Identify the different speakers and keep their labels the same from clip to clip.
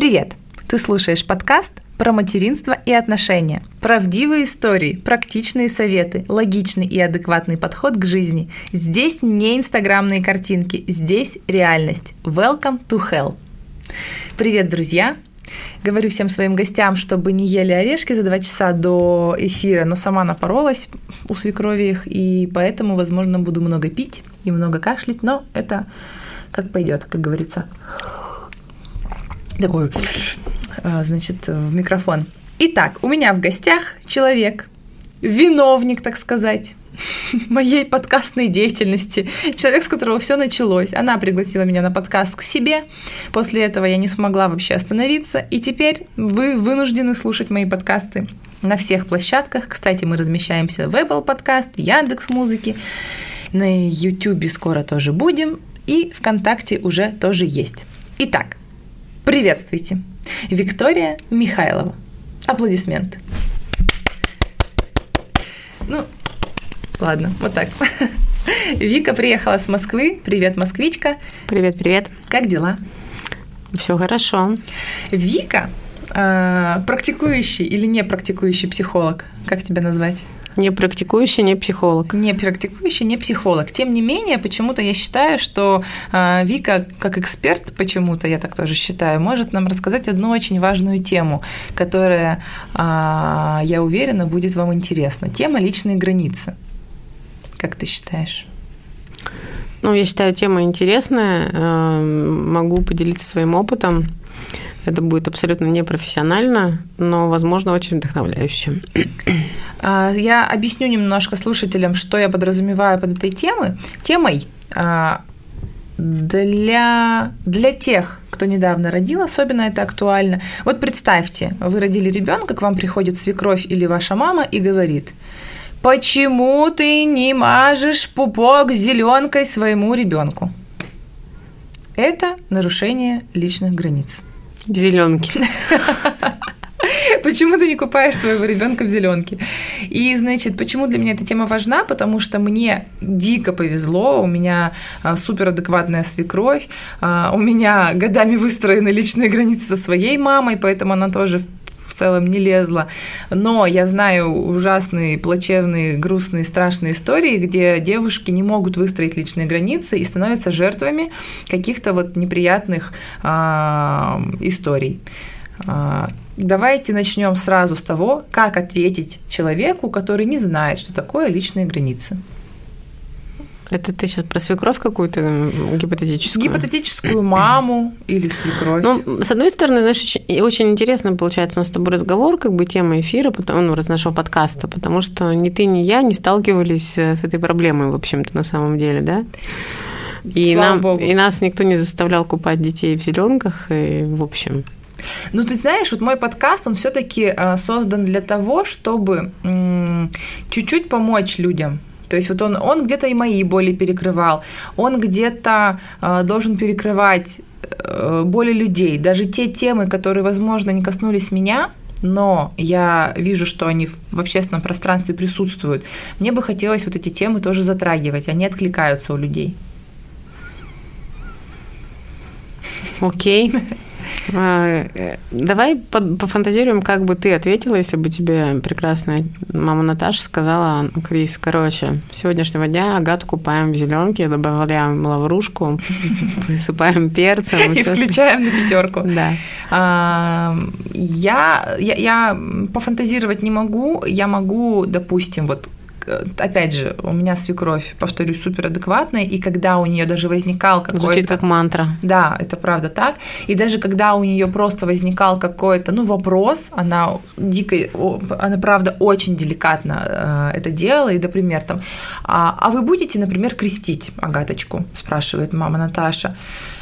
Speaker 1: Привет! Ты слушаешь подкаст про материнство и отношения. Правдивые истории, практичные советы, логичный и адекватный подход к жизни. Здесь не инстаграмные картинки, здесь реальность. Welcome to hell. Привет, друзья! Говорю всем своим гостям, чтобы не ели орешки за два часа до эфира, но сама напоролась у свекрови их, и поэтому, возможно, буду много пить и много кашлять, но это как пойдет, как говорится. Такой а, значит, в микрофон. Итак, у меня в гостях человек, виновник, так сказать, моей подкастной деятельности, человек, с которого все началось. Она пригласила меня на подкаст к себе. После этого я не смогла вообще остановиться. И теперь вы вынуждены слушать мои подкасты на всех площадках. Кстати, мы размещаемся в Apple Podcast, в Яндекс Музыки, на YouTube скоро тоже будем, и ВКонтакте уже тоже есть. Итак, приветствуйте! Виктория Михайлова. Аплодисменты. Ну, ладно, вот так. Вика приехала с Москвы. Привет, москвичка.
Speaker 2: Привет, привет.
Speaker 1: Как дела?
Speaker 2: Все хорошо.
Speaker 1: Вика, э, практикующий или не практикующий психолог, как тебя назвать?
Speaker 2: Не практикующий, не психолог.
Speaker 1: Не практикующий, не психолог. Тем не менее, почему-то я считаю, что э, Вика, как эксперт, почему-то я так тоже считаю, может нам рассказать одну очень важную тему, которая, э, я уверена, будет вам интересна. Тема личные границы. Как ты считаешь?
Speaker 2: Ну, я считаю, тема интересная. Э, могу поделиться своим опытом. Это будет абсолютно непрофессионально, но, возможно, очень вдохновляюще.
Speaker 1: А, я объясню немножко слушателям, что я подразумеваю под этой темой. темой. А, для, для тех, кто недавно родил, особенно это актуально. Вот представьте, вы родили ребенка, к вам приходит свекровь или ваша мама и говорит, почему ты не мажешь пупок зеленкой своему ребенку? Это нарушение личных границ.
Speaker 2: Зеленки.
Speaker 1: Почему ты не купаешь своего ребенка в зеленке? И, значит, почему для меня эта тема важна? Потому что мне дико повезло, у меня а, суперадекватная свекровь, а, у меня годами выстроены личные границы со своей мамой, поэтому она тоже целом не лезла. Но я знаю ужасные, плачевные, грустные, страшные истории, где девушки не могут выстроить личные границы и становятся жертвами каких-то вот неприятных э, историй. Э, давайте начнем сразу с того, как ответить человеку, который не знает, что такое личные границы.
Speaker 2: Это ты сейчас про свекровь какую-то гипотетическую?
Speaker 1: Гипотетическую маму или свекровь.
Speaker 2: Ну, с одной стороны, знаешь, очень, очень интересно получается у нас с тобой разговор, как бы тема эфира, потому, ну, раз нашего подкаста, потому что ни ты, ни я не сталкивались э, с этой проблемой, в общем-то, на самом деле, да? И, Слава нам, Богу. и нас никто не заставлял купать детей в зеленках, и, в общем.
Speaker 1: Ну, ты знаешь, вот мой подкаст, он все-таки э, создан для того, чтобы чуть-чуть помочь людям то есть вот он, он где-то и мои боли перекрывал, он где-то э, должен перекрывать э, боли людей, даже те темы, которые, возможно, не коснулись меня, но я вижу, что они в общественном пространстве присутствуют. Мне бы хотелось вот эти темы тоже затрагивать, они откликаются у людей.
Speaker 2: Окей. Okay. А, э, давай пофантазируем, как бы ты ответила, если бы тебе прекрасная мама Наташа сказала, Крис, короче, с сегодняшнего дня агату купаем в зеленке, добавляем лаврушку, присыпаем перцем.
Speaker 1: И включаем на пятерку.
Speaker 2: Да.
Speaker 1: А, я, пофантазировать не могу, я могу, допустим, вот опять же, у меня свекровь, повторюсь, суперадекватная, и когда у нее даже возникал какой-то...
Speaker 2: Звучит как мантра.
Speaker 1: Да, это правда так. И даже когда у нее просто возникал какой-то, ну, вопрос, она дико, она правда очень деликатно э, это делала, и, например, там, а, а вы будете, например, крестить Агаточку, спрашивает мама Наташа.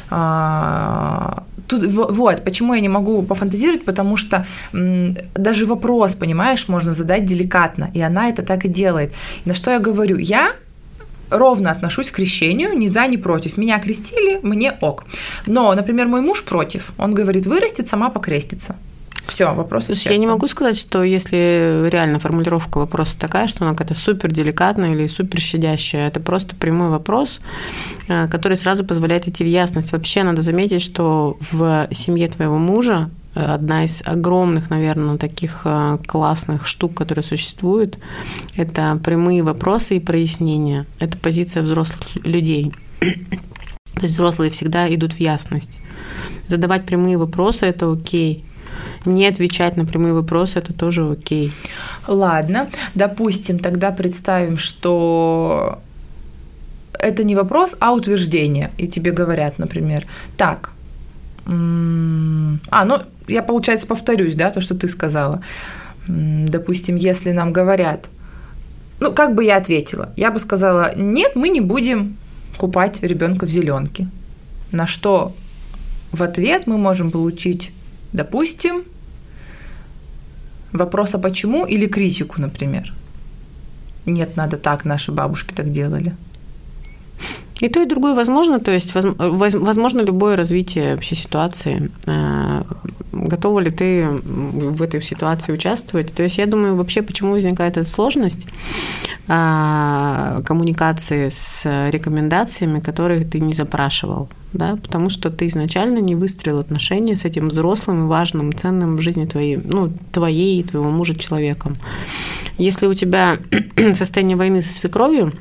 Speaker 1: А, тут, вот, почему я не могу пофантазировать, потому что даже вопрос, понимаешь, можно задать деликатно, и она это так и делает. На что я говорю? Я ровно отношусь к крещению, ни за, ни против. Меня крестили, мне ок. Но, например, мой муж против. Он говорит, вырастет, сама покрестится. Все, вопрос
Speaker 2: Я не могу сказать, что если реально формулировка вопроса такая, что она какая-то супер деликатная или супер щадящая, это просто прямой вопрос, э, который сразу позволяет идти в ясность. Вообще надо заметить, что в семье твоего мужа э, одна из огромных, наверное, таких э, классных штук, которые существуют, это прямые вопросы и прояснения. Это позиция взрослых людей. То есть взрослые всегда идут в ясность. Задавать прямые вопросы – это окей не отвечать на прямые вопросы, это тоже окей.
Speaker 1: Ладно, допустим, тогда представим, что это не вопрос, а утверждение. И тебе говорят, например, так, а, ну, я, получается, повторюсь, да, то, что ты сказала. Допустим, если нам говорят, ну, как бы я ответила? Я бы сказала, нет, мы не будем купать ребенка в зеленке. На что в ответ мы можем получить Допустим, вопрос «а почему?» или критику, например. Нет, надо так, наши бабушки так делали.
Speaker 2: И то, и другое возможно, то есть возможно любое развитие вообще ситуации. Э, готова ли ты в этой ситуации участвовать? То есть я думаю, вообще, почему возникает эта сложность э, коммуникации с рекомендациями, которые ты не запрашивал? Да, потому что ты изначально не выстроил отношения с этим взрослым, важным, ценным в жизни твоей, ну, твоей и твоего мужа человеком. Если у тебя состояние войны со свекровью,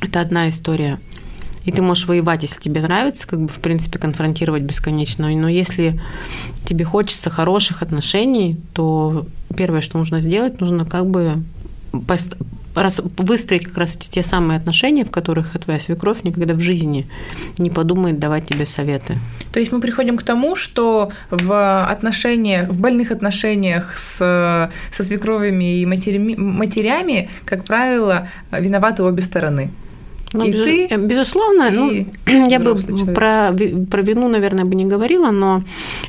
Speaker 2: это одна история – и ты можешь воевать, если тебе нравится, как бы, в принципе, конфронтировать бесконечно. Но если тебе хочется хороших отношений, то первое, что нужно сделать, нужно как бы раз, выстроить как раз те самые отношения, в которых твоя свекровь никогда в жизни не подумает давать тебе советы.
Speaker 1: То есть мы приходим к тому, что в отношениях, в больных отношениях с, со свекровыми и матерями, матерями, как правило, виноваты обе стороны.
Speaker 2: Ну, и без, ты, э, безусловно, ну, и ну, я бы про, про вину, наверное, бы не говорила, но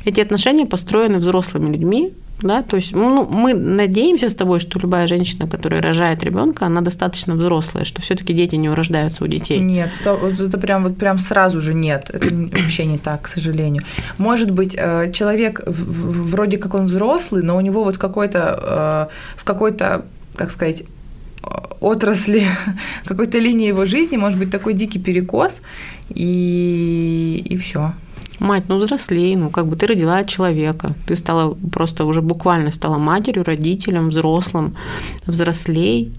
Speaker 2: эти отношения построены взрослыми людьми, да, то есть ну, мы надеемся с тобой, что любая женщина, которая рожает ребенка, она достаточно взрослая, что все-таки дети не урождаются у детей.
Speaker 1: Нет, это прям вот прям сразу же нет, это вообще не так, к сожалению. Может быть, э, человек вроде как он взрослый, но у него вот какой-то э, в какой-то, так сказать, отрасли, какой-то линии его жизни может быть такой дикий перекос, и, и все.
Speaker 2: Мать, ну взрослей, ну как бы ты родила человека, ты стала просто уже буквально стала матерью, родителем, взрослым, взрослей,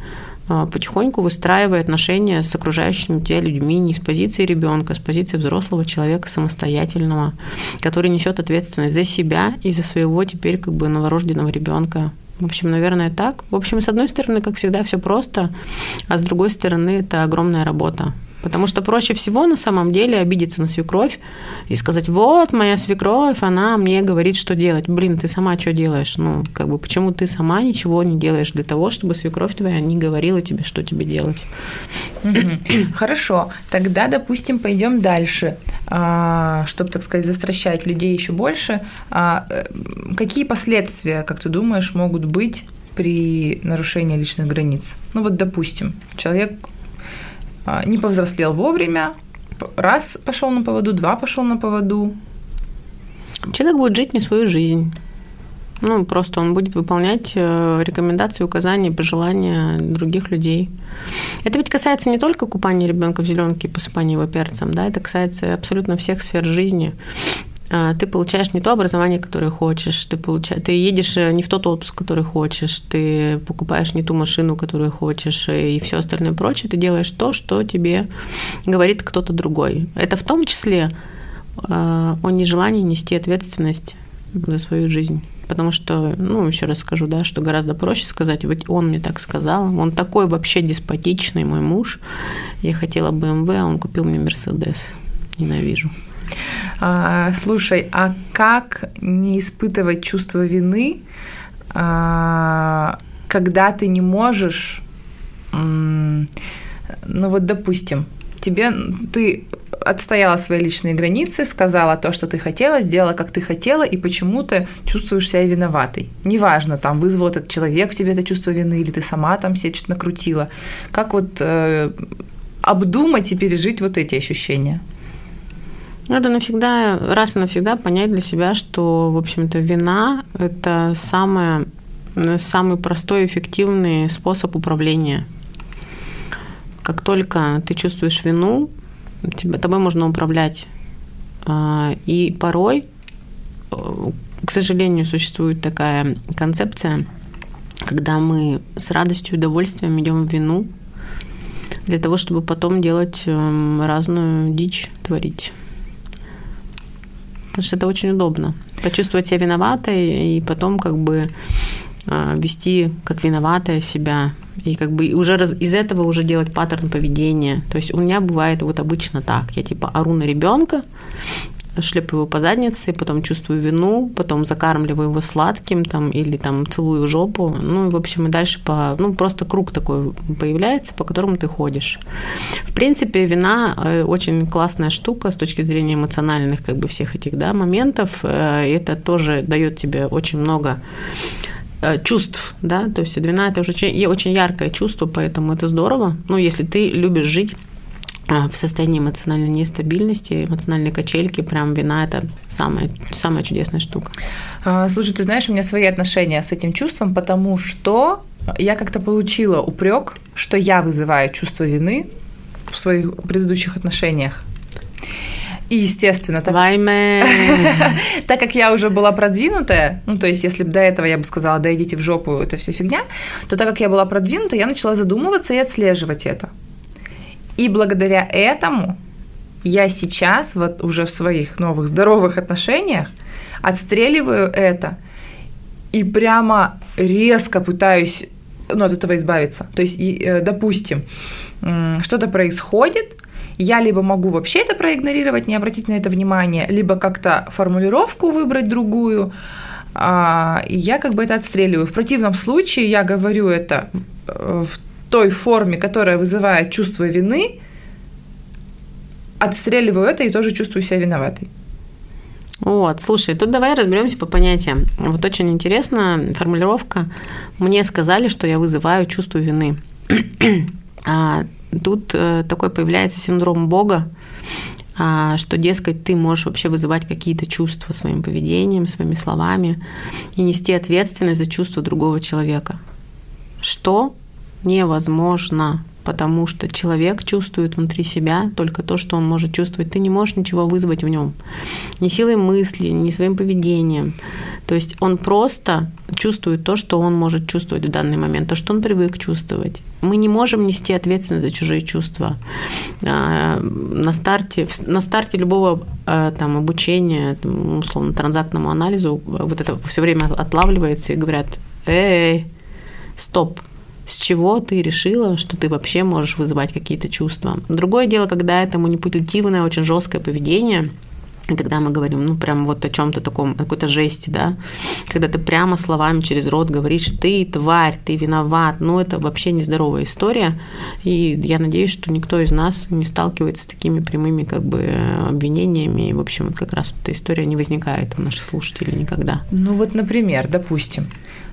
Speaker 2: а, потихоньку выстраивая отношения с окружающими тебя людьми не с позиции ребенка, а с позиции взрослого человека самостоятельного, который несет ответственность за себя и за своего теперь как бы новорожденного ребенка. В общем, наверное, так. В общем, с одной стороны, как всегда, все просто, а с другой стороны, это огромная работа. Потому что проще всего на самом деле обидеться на свекровь и сказать, вот моя свекровь, она мне говорит, что делать. Блин, ты сама что делаешь? Ну, как бы, почему ты сама ничего не делаешь для того, чтобы свекровь твоя не говорила тебе, что тебе делать?
Speaker 1: Хорошо, тогда, допустим, пойдем дальше, а, чтобы, так сказать, застращать людей еще больше. А, э, какие последствия, как ты думаешь, могут быть при нарушении личных границ? Ну вот, допустим, человек не повзрослел вовремя, раз пошел на поводу, два пошел на поводу.
Speaker 2: Человек будет жить не свою жизнь. Ну, просто он будет выполнять э, рекомендации, указания, пожелания других людей. Это ведь касается не только купания ребенка в зеленке и посыпания его перцем, да, это касается абсолютно всех сфер жизни. А, ты получаешь не то образование, которое хочешь, ты, получаешь, ты едешь э, не в тот отпуск, который хочешь, ты покупаешь не ту машину, которую хочешь, э, и все остальное прочее, ты делаешь то, что тебе говорит кто-то другой. Это в том числе а, о нежелании нести ответственность за свою жизнь. Потому что, ну, еще раз скажу, да, что гораздо проще сказать, вот он мне так сказал, он такой вообще деспотичный мой муж, я хотела BMW, а он купил мне Мерседес. Ненавижу.
Speaker 1: А, слушай, а как не испытывать чувство вины, а, когда ты не можешь, ну вот, допустим, тебе ты отстояла свои личные границы, сказала то, что ты хотела, сделала, как ты хотела, и почему-то чувствуешь себя виноватой. Неважно, там вызвал этот человек в тебе это чувство вины, или ты сама там себе что-то накрутила. Как вот э, обдумать и пережить вот эти ощущения?
Speaker 2: Надо навсегда, раз и навсегда понять для себя, что, в общем-то, вина – это самое, самый простой эффективный способ управления. Как только ты чувствуешь вину, тебя, тобой можно управлять. А, и порой, э, к сожалению, существует такая концепция, когда мы с радостью и удовольствием идем в вину для того, чтобы потом делать эм, разную дичь, творить. Потому что это очень удобно. Почувствовать себя виноватой и потом как бы а, вести как виноватая себя. И как бы уже раз, из этого уже делать паттерн поведения. То есть у меня бывает вот обычно так. Я типа ору на ребенка, шлепаю его по заднице, потом чувствую вину, потом закармливаю его сладким там, или там целую жопу. Ну, и, в общем, и дальше по... Ну, просто круг такой появляется, по которому ты ходишь. В принципе, вина э, очень классная штука с точки зрения эмоциональных как бы всех этих да, моментов. Э, это тоже дает тебе очень много э, чувств, да, то есть вина это уже очень, яркое чувство, поэтому это здорово. Ну, если ты любишь жить в состоянии эмоциональной нестабильности, эмоциональной качельки, прям вина – это самая, самая чудесная штука.
Speaker 1: А, слушай, ты знаешь, у меня свои отношения с этим чувством, потому что я как-то получила упрек, что я вызываю чувство вины в своих предыдущих отношениях. И, естественно, так, так как я уже была продвинутая, ну, то есть, если бы до этого я бы сказала, да идите в жопу, это все фигня, то так как я была продвинута, я начала задумываться и отслеживать это. И благодаря этому я сейчас, вот уже в своих новых здоровых отношениях, отстреливаю это и прямо резко пытаюсь ну, от этого избавиться. То есть, э, допустим, что-то происходит, я либо могу вообще это проигнорировать, не обратить на это внимание, либо как-то формулировку выбрать другую, а, и я как бы это отстреливаю. В противном случае я говорю это в той форме, которая вызывает чувство вины, отстреливаю это и тоже чувствую себя виноватой.
Speaker 2: Вот, слушай, тут давай разберемся по понятиям. Вот очень интересная формулировка. Мне сказали, что я вызываю чувство вины. а тут э, такой появляется синдром Бога, а, что, дескать, ты можешь вообще вызывать какие-то чувства своим поведением, своими словами и нести ответственность за чувства другого человека. Что невозможно, потому что человек чувствует внутри себя только то, что он может чувствовать. Ты не можешь ничего вызвать в нем. Ни силой мысли, ни своим поведением. То есть он просто чувствует то, что он может чувствовать в данный момент, то, что он привык чувствовать. Мы не можем нести ответственность за чужие чувства. А, на старте, на старте любого а, там, обучения, условно, транзактному анализу вот это все время отлавливается и говорят, эй, стоп, с чего ты решила, что ты вообще можешь вызывать какие-то чувства. Другое дело, когда это манипулятивное, очень жесткое поведение, и когда мы говорим, ну, прям вот о чем-то таком, какой-то жести, да, когда ты прямо словами через рот говоришь, ты тварь, ты виноват, ну, это вообще нездоровая история. И я надеюсь, что никто из нас не сталкивается с такими прямыми, как бы, обвинениями. И, в общем, как раз эта история не возникает у наших слушателей никогда.
Speaker 1: Ну, вот, например, допустим,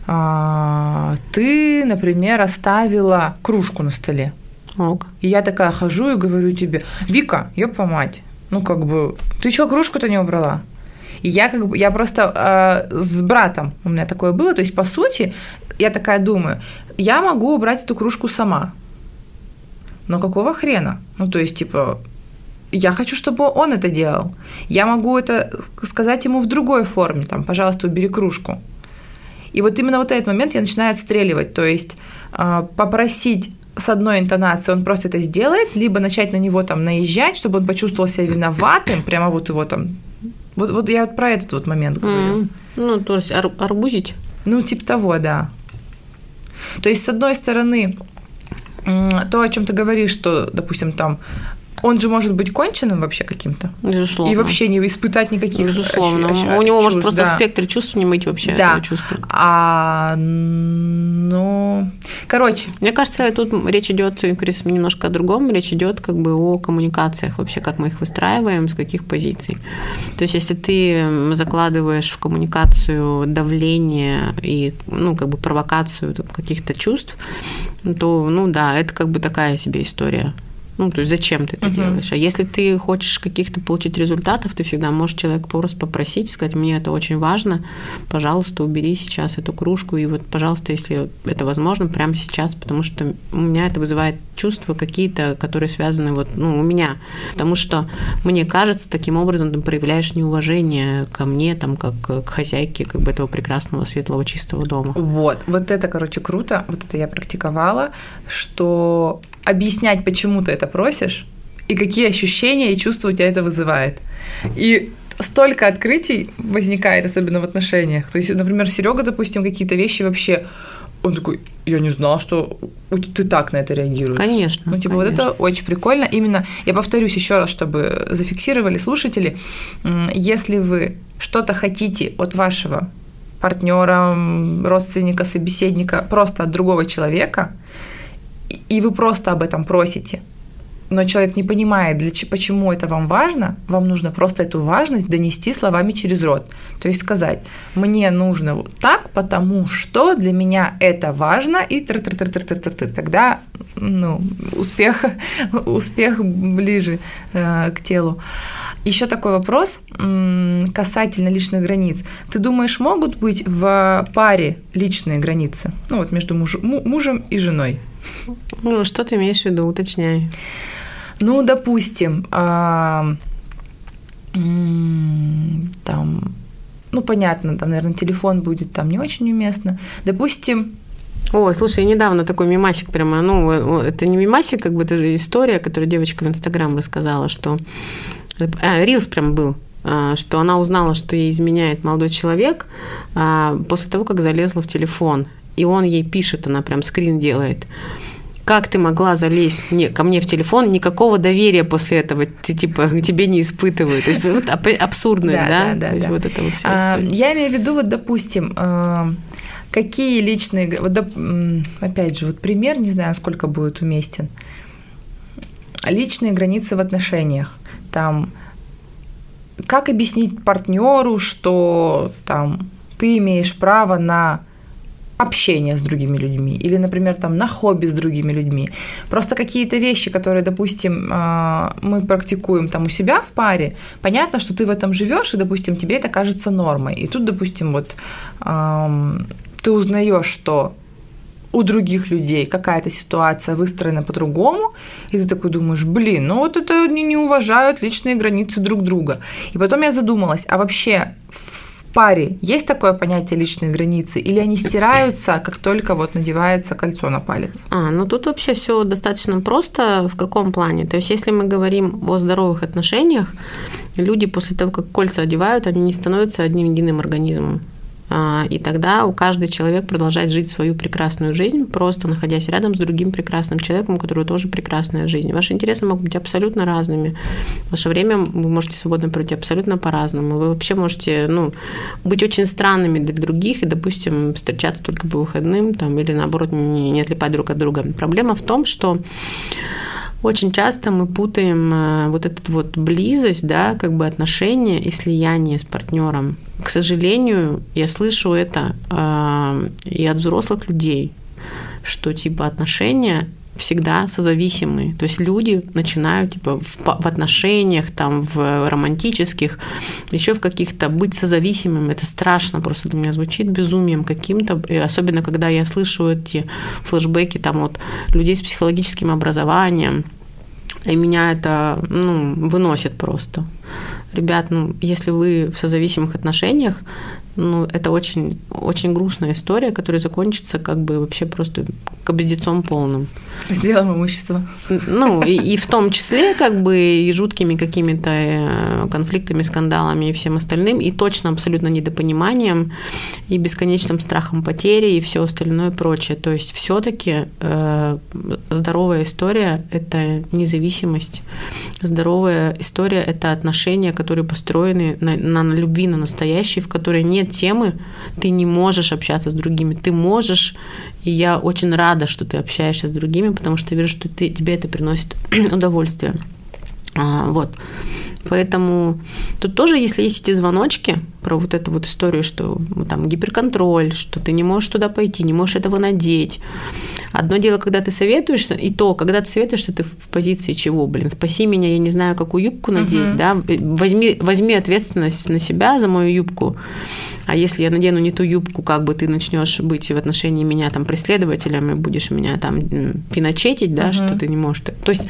Speaker 1: а, ты, например, оставила кружку на столе. Ок. И я такая хожу и говорю тебе, Вика, ёпа мать, ну как бы, ты что, кружку-то не убрала? И я как бы, я просто э, с братом у меня такое было, то есть по сути я такая думаю, я могу убрать эту кружку сама, но какого хрена? Ну то есть типа я хочу, чтобы он это делал. Я могу это сказать ему в другой форме, там, пожалуйста, убери кружку. И вот именно вот этот момент я начинаю отстреливать, то есть а, попросить с одной интонацией он просто это сделает, либо начать на него там наезжать, чтобы он почувствовал себя виноватым, прямо вот его там... Вот, вот я вот про этот вот момент говорю.
Speaker 2: Mm. Ну, то есть ар- арбузить?
Speaker 1: Ну, типа того, да. То есть, с одной стороны, то, о чем ты говоришь, что, допустим, там он же может быть конченым вообще каким-то.
Speaker 2: Безусловно.
Speaker 1: И вообще не испытать никаких
Speaker 2: Безусловно. Ощущ... У него чувств, может просто да. спектр чувств не быть вообще
Speaker 1: да. этого чувства. А, ну, короче.
Speaker 2: Мне кажется, тут речь идет, Крис, немножко о другом. Речь идет как бы о коммуникациях вообще, как мы их выстраиваем, с каких позиций. То есть, если ты закладываешь в коммуникацию давление и, ну, как бы провокацию каких-то чувств, то, ну да, это как бы такая себе история. Ну, то есть зачем ты это uh-huh. делаешь? А если ты хочешь каких-то получить результатов, ты всегда можешь человека просто попросить, сказать, мне это очень важно, пожалуйста, убери сейчас эту кружку, и вот, пожалуйста, если это возможно, прямо сейчас, потому что у меня это вызывает чувства какие-то, которые связаны вот, ну, у меня. Потому что мне кажется, таким образом ты проявляешь неуважение ко мне, там, как к хозяйке как бы этого прекрасного, светлого, чистого дома.
Speaker 1: Вот, вот это, короче, круто, вот это я практиковала, что объяснять, почему ты это просишь, и какие ощущения и чувства у тебя это вызывает. И столько открытий возникает, особенно в отношениях. То есть, например, Серега, допустим, какие-то вещи вообще он такой, я не знал, что ты так на это реагируешь.
Speaker 2: Конечно.
Speaker 1: Ну, типа,
Speaker 2: конечно.
Speaker 1: вот это очень прикольно. Именно, я повторюсь еще раз, чтобы зафиксировали слушатели, если вы что-то хотите от вашего партнера, родственника, собеседника, просто от другого человека, и вы просто об этом просите, но человек не понимает, для, почему это вам важно, вам нужно просто эту важность донести словами через рот. То есть сказать, мне нужно вот так, потому что для меня это важно, и тр -тр -тр -тр -тр -тр -тр. тогда ну, успех, успех ближе э, к телу. Еще такой вопрос касательно личных границ. Ты думаешь, могут быть в паре личные границы? Ну вот между муж, мужем и женой?
Speaker 2: Ну, что ты имеешь в виду? Уточняй.
Speaker 1: Ну, допустим, а, там, ну, понятно, там, наверное, телефон будет там не очень уместно. Допустим,
Speaker 2: Ой, слушай, недавно такой мимасик прямо, ну, это не мимасик, как бы это история, которую девочка в Инстаграм рассказала, что... А, Рилс прям был, а, что она узнала, что ей изменяет молодой человек а, после того, как залезла в телефон. И он ей пишет, она прям скрин делает как ты могла залезть мне, ко мне в телефон, никакого доверия после этого ты, типа, тебе не испытываю. То есть вот абсурдность, да?
Speaker 1: Да, да, да.
Speaker 2: вот это вот
Speaker 1: а, Я имею в виду, вот, допустим, а, какие личные... Вот, опять же, вот пример, не знаю, насколько будет уместен. Личные границы в отношениях. Там, как объяснить партнеру, что там ты имеешь право на общение с другими людьми или, например, там на хобби с другими людьми. Просто какие-то вещи, которые, допустим, а, мы практикуем там у себя в паре, понятно, что ты в этом живешь, и, допустим, тебе это кажется нормой. И тут, допустим, вот ты узнаешь, что у других людей какая-то ситуация выстроена по-другому, и ты такой думаешь, блин, ну вот это они не уважают личные границы друг друга. И потом я задумалась, а вообще паре есть такое понятие личные границы, или они стираются, как только вот надевается кольцо на палец?
Speaker 2: А, ну тут вообще все достаточно просто. В каком плане? То есть, если мы говорим о здоровых отношениях, люди после того, как кольца одевают, они не становятся одним единым организмом. А, и тогда у каждый человек продолжает жить свою прекрасную жизнь, просто находясь рядом с другим прекрасным человеком, у которого тоже прекрасная жизнь. Ваши интересы могут быть абсолютно разными. Ваше время вы можете свободно пройти абсолютно по-разному. Вы вообще можете ну, быть очень странными для других и, допустим, встречаться только по выходным там, или, наоборот, не, не отлипать друг от друга. Проблема в том, что очень часто мы путаем э, вот эту вот близость, да, как бы отношения и слияние с партнером. К сожалению, я слышу это э, и от взрослых людей, что типа отношения всегда созависимые. То есть люди начинают типа в, в отношениях, там, в романтических, еще в каких-то быть созависимым. Это страшно просто для меня звучит безумием каким-то. И особенно, когда я слышу эти флешбеки там вот людей с психологическим образованием, и меня это ну, выносит просто. Ребят, ну, если вы в созависимых отношениях, ну, это очень, очень грустная история, которая закончится как бы вообще просто кобздецом полным.
Speaker 1: Сделаем имущество.
Speaker 2: Ну, и, и в том числе как бы и жуткими какими-то э, конфликтами, скандалами и всем остальным, и точно абсолютно недопониманием, и бесконечным страхом потери, и все остальное прочее. То есть все таки э, здоровая история – это независимость. Здоровая история – это отношения, которые построены на, на любви, на настоящей, в которой нет нет темы, ты не можешь общаться с другими. Ты можешь, и я очень рада, что ты общаешься с другими, потому что я вижу, что ты, тебе это приносит удовольствие. А, вот. Поэтому тут тоже, если есть эти звоночки про вот эту вот историю, что там гиперконтроль, что ты не можешь туда пойти, не можешь этого надеть. Одно дело, когда ты советуешься, и то, когда ты советуешься, ты в позиции чего, блин, спаси меня, я не знаю, какую юбку надеть, uh-huh. да, возьми, возьми ответственность на себя за мою юбку. А если я надену не ту юбку, как бы ты начнешь быть в отношении меня там преследователем и будешь меня там пиночетить, да, uh-huh. что ты не можешь. То есть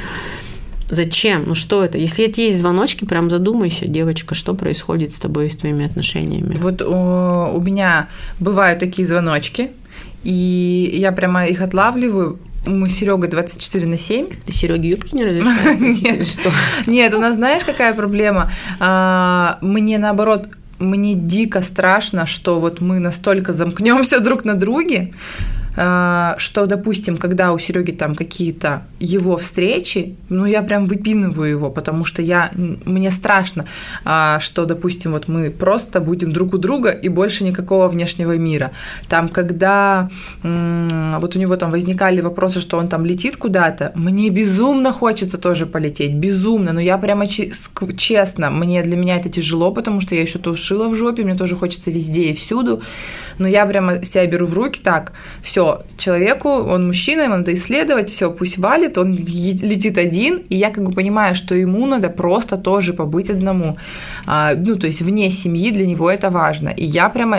Speaker 2: Зачем? Ну что это? Если это есть звоночки, прям задумайся, девочка, что происходит с тобой и с твоими отношениями.
Speaker 1: Вот у, у меня бывают такие звоночки, и я прямо их отлавливаю, мы Серега 24 на 7.
Speaker 2: Ты Сереге юбки не разрешаешь?
Speaker 1: Нет, что? Нет, у нас знаешь, какая проблема? А, мне наоборот мне дико страшно, что вот мы настолько замкнемся друг на друге, что, допустим, когда у Сереги там какие-то его встречи, ну, я прям выпинываю его, потому что я, мне страшно, а, что, допустим, вот мы просто будем друг у друга и больше никакого внешнего мира. Там, когда вот у него там возникали вопросы, что он там летит куда-то, мне безумно хочется тоже полететь, безумно, но я прямо честно, мне для меня это тяжело, потому что я еще тушила в жопе, мне тоже хочется везде и всюду, но я прямо себя беру в руки так, все, человеку, он мужчина, ему надо исследовать, все, пусть валит, он летит один, и я как бы понимаю, что ему надо просто тоже побыть одному. А, ну, то есть вне семьи для него это важно. И я прямо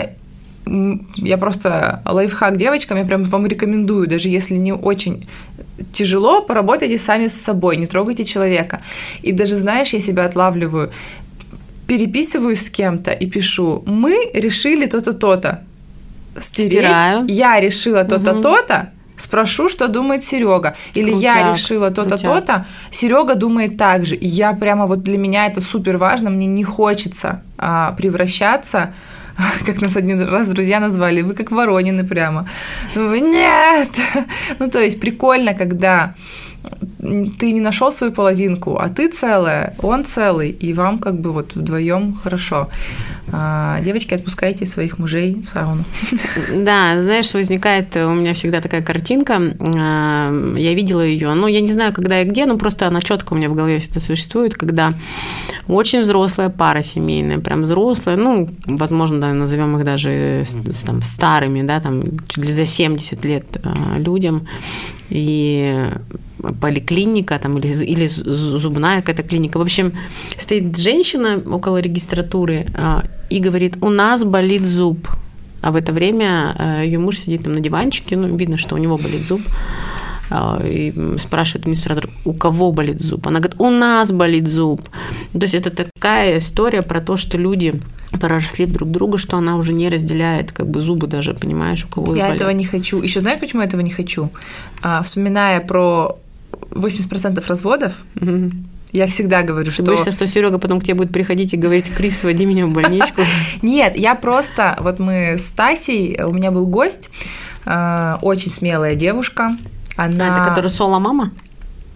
Speaker 1: я просто лайфхак девочкам, я прям вам рекомендую, даже если не очень тяжело, поработайте сами с собой, не трогайте человека. И даже, знаешь, я себя отлавливаю, переписываюсь с кем-то и пишу, мы решили то-то, то-то стереть. Стираю. Я решила то-то, угу. то-то, спрошу, что думает Серега. Или крутяк, я решила то-то, то-то, Серега думает так же. И я прямо вот для меня это супер важно, мне не хочется а, превращаться как нас один раз друзья назвали, вы как воронины прямо. Нет! Ну, то есть прикольно, когда ты не нашел свою половинку, а ты целая, он целый, и вам как бы вот вдвоем хорошо. А, девочки, отпускайте своих мужей в сауну.
Speaker 2: Да, знаешь, возникает у меня всегда такая картинка. А, я видела ее, ну, я не знаю, когда и где, но просто она четко у меня в голове всегда существует, когда очень взрослая пара семейная, прям взрослая, ну, возможно, да, назовем их даже там, старыми, да, там, чуть ли за 70 лет а, людям, и поликлиника там, или, или зубная какая-то клиника. В общем, стоит женщина около регистратуры а, и говорит, у нас болит зуб. А в это время а, ее муж сидит там на диванчике, ну, видно, что у него болит зуб. А, и спрашивает администратор, у кого болит зуб? Она говорит, у нас болит зуб. То есть это такая история про то, что люди проросли друг друга, что она уже не разделяет как бы зубы даже, понимаешь, у кого
Speaker 1: Я этого не хочу. Еще знаешь, почему я этого не хочу? А, вспоминая про 80% разводов, угу. Я всегда говорю, что...
Speaker 2: Ты боишься, что Серега потом к тебе будет приходить и говорить, Крис, своди меня в больничку?
Speaker 1: Нет, я просто... Вот мы с Тасей, у меня был гость, э, очень смелая девушка.
Speaker 2: Она... Это которая соло-мама?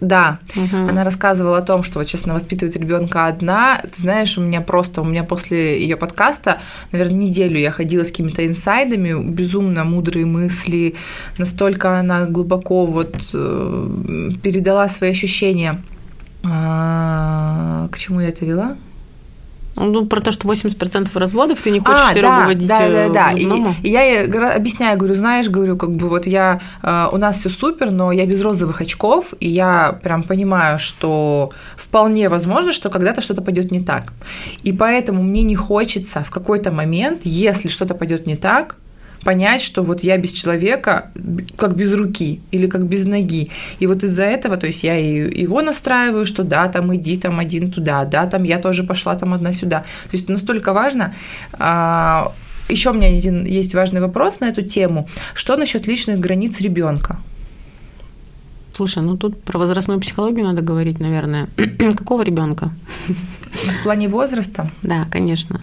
Speaker 1: Да, угу. она рассказывала о том, что вот честно воспитывает ребенка одна. Ты знаешь, у меня просто, у меня после ее подкаста, наверное, неделю я ходила с какими-то инсайдами, безумно мудрые мысли, настолько она глубоко вот э, передала свои ощущения. А, к чему я это вела?
Speaker 2: Ну, про то, что 80% разводов ты не хочешь а,
Speaker 1: да,
Speaker 2: водить
Speaker 1: да, да, да. И, и я ей объясняю, говорю, знаешь, говорю, как бы вот я, э, у нас все супер, но я без розовых очков, и я прям понимаю, что вполне возможно, что когда-то что-то пойдет не так. И поэтому мне не хочется в какой-то момент, если что-то пойдет не так, понять, что вот я без человека, как без руки или как без ноги. И вот из-за этого, то есть я и его настраиваю, что да, там иди там один туда, да, там я тоже пошла там одна сюда. То есть настолько важно. А, еще у меня один есть важный вопрос на эту тему. Что насчет личных границ ребенка?
Speaker 2: Слушай, ну тут про возрастную психологию надо говорить, наверное. Какого ребенка?
Speaker 1: В плане возраста?
Speaker 2: Да, конечно.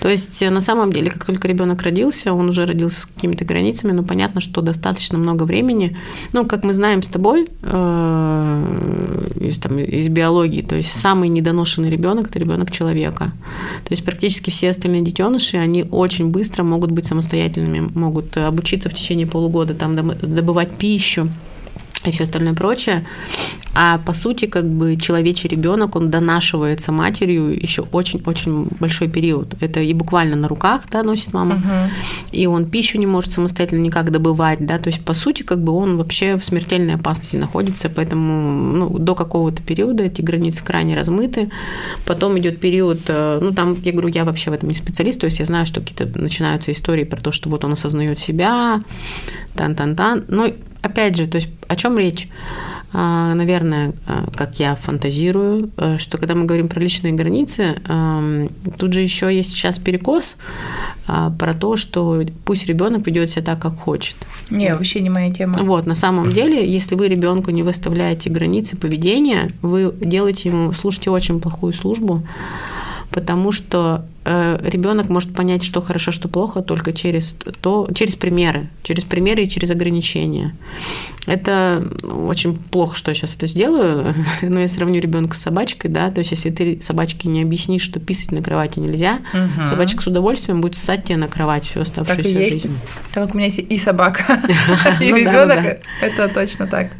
Speaker 2: То есть э, на самом деле, как только ребенок родился, он уже родился с какими-то границами, но понятно, что достаточно много времени. Ну, как мы знаем с тобой э, из, там, из биологии, то есть самый недоношенный ребенок это ребенок человека. То есть практически все остальные детеныши, они очень быстро могут быть самостоятельными, могут обучиться в течение полугода, там добывать пищу и все остальное прочее. А по сути, как бы человечий ребенок, он донашивается матерью еще очень-очень большой период. Это и буквально на руках, да, носит мама,
Speaker 1: Мгм.
Speaker 2: и он пищу не может самостоятельно никак добывать, да, то есть по сути, как бы он вообще в смертельной опасности находится, поэтому ну, до какого-то периода эти границы крайне размыты. Потом идет период, э, ну там, я говорю, я вообще в этом не специалист, то есть я знаю, что какие-то начинаются истории про то, что вот он осознает себя, тан-тан-тан, но опять же, то есть о чем речь? А, Наверное, а, как я фантазирую, э, что когда мы говорим про личные границы, тут же еще есть сейчас перекос а, про то, что пусть ребенок ведет себя так, как хочет.
Speaker 1: Не, вообще не моя тема.
Speaker 2: Вот, на самом деле, если вы ребенку не выставляете границы поведения, вы делаете ему, слушайте, очень плохую службу, потому что ребенок может понять, что хорошо, что плохо, только через то, через примеры, через примеры и через ограничения. Это очень плохо, что я сейчас это сделаю, но я сравню ребенка с собачкой, да, то есть если ты собачке не объяснишь, что писать на кровати нельзя,
Speaker 1: Мгм.
Speaker 2: собачка с удовольствием будет ссать тебе на кровать всю
Speaker 1: Так и
Speaker 2: оставшуюся
Speaker 1: есть.
Speaker 2: жизнь.
Speaker 1: Так как у меня есть и собака, и
Speaker 2: Ну ну
Speaker 1: ребенок, это точно так.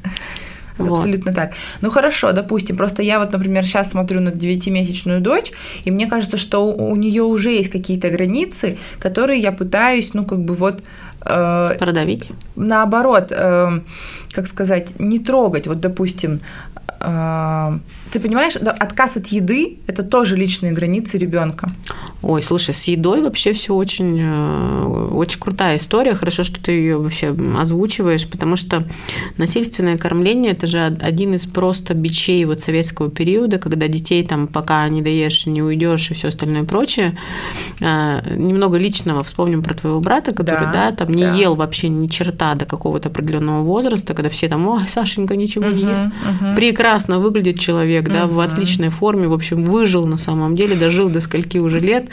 Speaker 2: Вот.
Speaker 1: Абсолютно так. Ну хорошо, допустим, просто я вот, например, сейчас смотрю на девятимесячную дочь, и мне кажется, что у, нее уже есть какие-то границы, которые я пытаюсь, ну как бы вот э,
Speaker 2: Продавить.
Speaker 1: наоборот, э, как сказать, не трогать. Вот, допустим, э, ты понимаешь, отказ от еды это тоже личные границы ребенка.
Speaker 2: Ой, слушай, с едой вообще все очень, э, очень крутая история. Хорошо, что ты ее вообще озвучиваешь, потому что насильственное кормление это же один из просто бичей вот советского периода, когда детей там пока не доешь, не уйдешь и все остальное прочее. Э, Немного личного вспомним про твоего брата, который,
Speaker 1: Да,
Speaker 2: да, там не
Speaker 1: да.
Speaker 2: ел вообще ни черта до какого-то определенного возраста, когда все там, ой, Сашенька ничего не
Speaker 1: Мгм,
Speaker 2: ест.
Speaker 1: мгм.
Speaker 2: Прекрасно выглядит человек, да, в отличной форме, в общем, выжил на самом деле, дожил до скольки уже лет,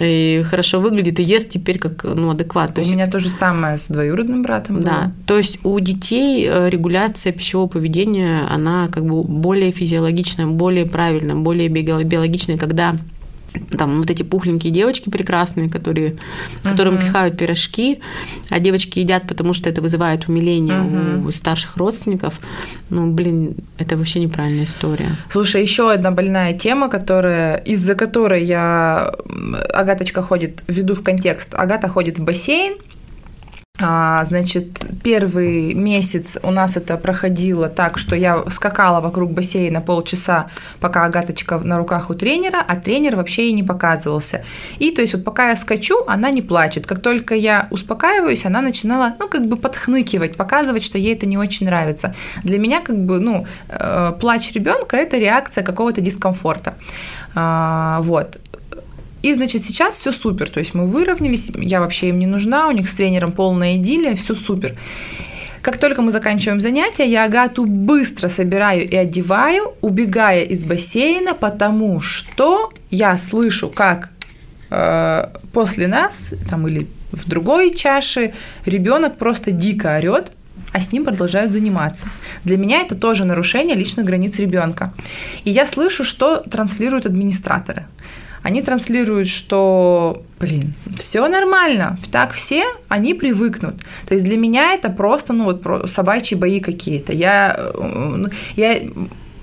Speaker 2: и хорошо выглядит, и ест теперь как, ну, адекват. То
Speaker 1: У
Speaker 2: есть,
Speaker 1: меня то же самое с двоюродным братом.
Speaker 2: да,
Speaker 1: было.
Speaker 2: то есть у детей э, регуляция пищевого поведения, она как бы более физиологичная, более правильная, более био- биологичная, когда там вот эти пухленькие девочки прекрасные, которые, которым
Speaker 1: Мгм.
Speaker 2: пихают пирожки, а девочки едят, потому что это вызывает умиление
Speaker 1: Мгм.
Speaker 2: у старших родственников. Ну, блин, это вообще неправильная история.
Speaker 1: Слушай, еще одна больная тема, которая, из-за которой я Агаточка ходит, введу в контекст. Агата ходит в бассейн. А, значит, первый месяц у нас это проходило так, что я скакала вокруг бассейна полчаса, пока Агаточка на руках у тренера, а тренер вообще ей не показывался. И то есть вот пока я скачу, она не плачет. Как только я успокаиваюсь, она начинала, ну, как бы подхныкивать, показывать, что ей это не очень нравится. Для меня, как бы, ну, э, плач ребенка это реакция какого-то дискомфорта. А, вот. И, значит, сейчас все супер. То есть мы выровнялись, я вообще им не нужна, у них с тренером полная идиллия, все супер. Как только мы заканчиваем занятия, я Агату быстро собираю и одеваю, убегая из бассейна, потому что я слышу, как э, после нас, там или в другой чаше, ребенок просто дико орет, а с ним продолжают заниматься. Для меня это тоже нарушение личных границ ребенка. И я слышу, что транслируют администраторы. Они транслируют, что, блин, все нормально, так все, они привыкнут. То есть для меня это просто, ну вот собачьи бои какие-то. Я, э, я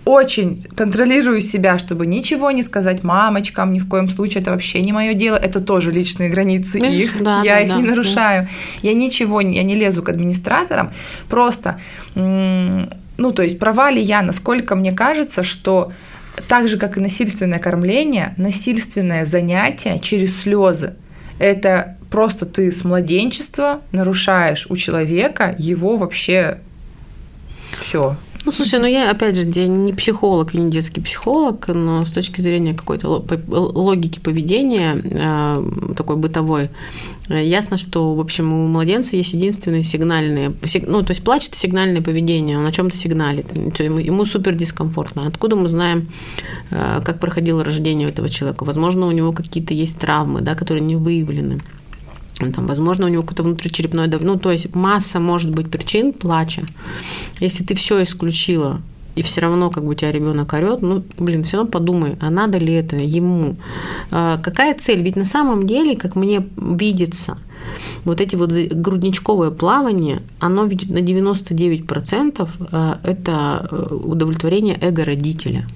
Speaker 1: очень контролирую себя, чтобы ничего не сказать мамочкам, ни в коем случае это вообще не мое дело, это тоже личные границы
Speaker 2: Ну,
Speaker 1: их,
Speaker 2: да,
Speaker 1: я
Speaker 2: да,
Speaker 1: их
Speaker 2: да,
Speaker 1: не
Speaker 2: да.
Speaker 1: нарушаю, я ничего, я не лезу к администраторам, просто, ну то есть права ли я, насколько мне кажется, что так же, как и насильственное кормление, насильственное занятие через слезы, это просто ты с младенчества нарушаешь у человека его вообще все.
Speaker 2: Ну, слушай, ну я, опять же, я не психолог и не детский психолог, но с точки зрения какой-то логики поведения, э, такой бытовой, э, ясно, что, в общем, у младенца есть единственные сигнальные, сиг- ну, то есть плач – это сигнальное поведение, он о чем то сигналит, ему, ему супер дискомфортно. Откуда мы знаем, э, как проходило рождение у этого человека? Возможно, у него какие-то есть травмы, да, которые не выявлены. Там, возможно, у него какой-то внутричерепной дав... Ну, то есть масса может быть причин плача. Если ты все исключила, и все равно как бы тебя ребенок орет, ну, блин, все равно подумай, а надо ли это ему? А, Какая цель? Ведь на самом деле, как мне видится, вот эти вот грудничковое плавание, оно ведь на 99% э, это э, удовлетворение эго родителя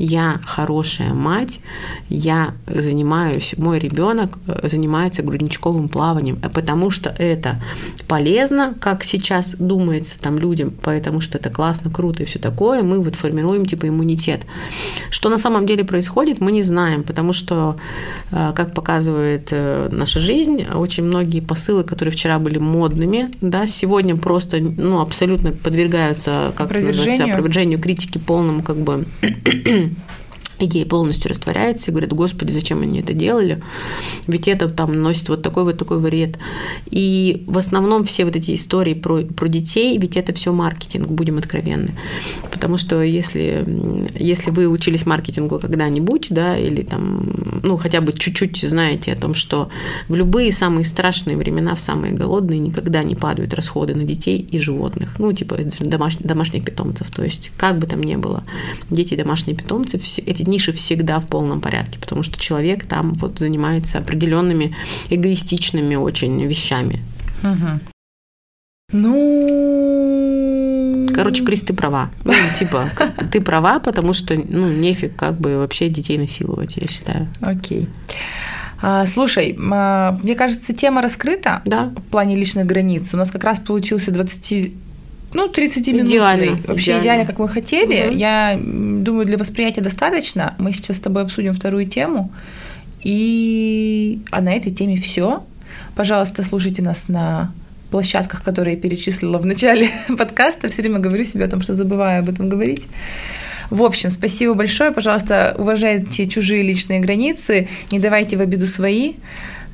Speaker 2: я хорошая мать, я занимаюсь, мой ребенок э, занимается грудничковым плаванием, потому что это полезно, как сейчас думается там людям, потому что это классно, круто и все такое, мы вот формируем типа иммунитет. Что на самом деле происходит, мы не знаем, потому что, э, как показывает э, наша жизнь, очень многие посылы, которые вчера были модными, да, сегодня просто, ну, абсолютно подвергаются как опровержению, опровержению критики полному как бы Mm-hmm. Идея полностью растворяется и говорят, господи, зачем они это делали? Ведь это там носит вот такой вот такой вред. И в основном все вот эти истории про, про детей, ведь это все маркетинг, будем откровенны. Потому что если, если вы учились маркетингу когда-нибудь, да, или там, ну, хотя бы чуть-чуть знаете о том, что в любые самые страшные времена, в самые голодные, никогда не падают расходы на детей и животных. Ну, типа домаш, домашних питомцев. То есть, как бы там ни было, дети домашние питомцы, все, эти ниши всегда в полном порядке, потому что человек там вот занимается определенными эгоистичными очень вещами.
Speaker 1: Угу. Ну...
Speaker 2: Короче, Крис, ты права. Ну, типа, ты права, потому что, ну, нефиг как бы вообще детей насиловать, я считаю.
Speaker 1: Окей. А, слушай, а, мне кажется, тема раскрыта
Speaker 2: да.
Speaker 1: в плане личных границ. У нас как раз получился 20 ну, 30 минут.
Speaker 2: Идеально.
Speaker 1: Вообще идеально. идеально, как мы хотели. Угу. Я думаю, для восприятия достаточно. Мы сейчас с тобой обсудим вторую тему. И а на этой теме все. Пожалуйста, слушайте нас на площадках, которые я перечислила в начале подкаста. Все время говорю себе о том, что забываю об этом говорить. В общем, спасибо большое. Пожалуйста, уважайте чужие личные границы, не давайте в обиду свои,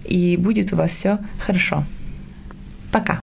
Speaker 1: и будет у вас все хорошо. Пока.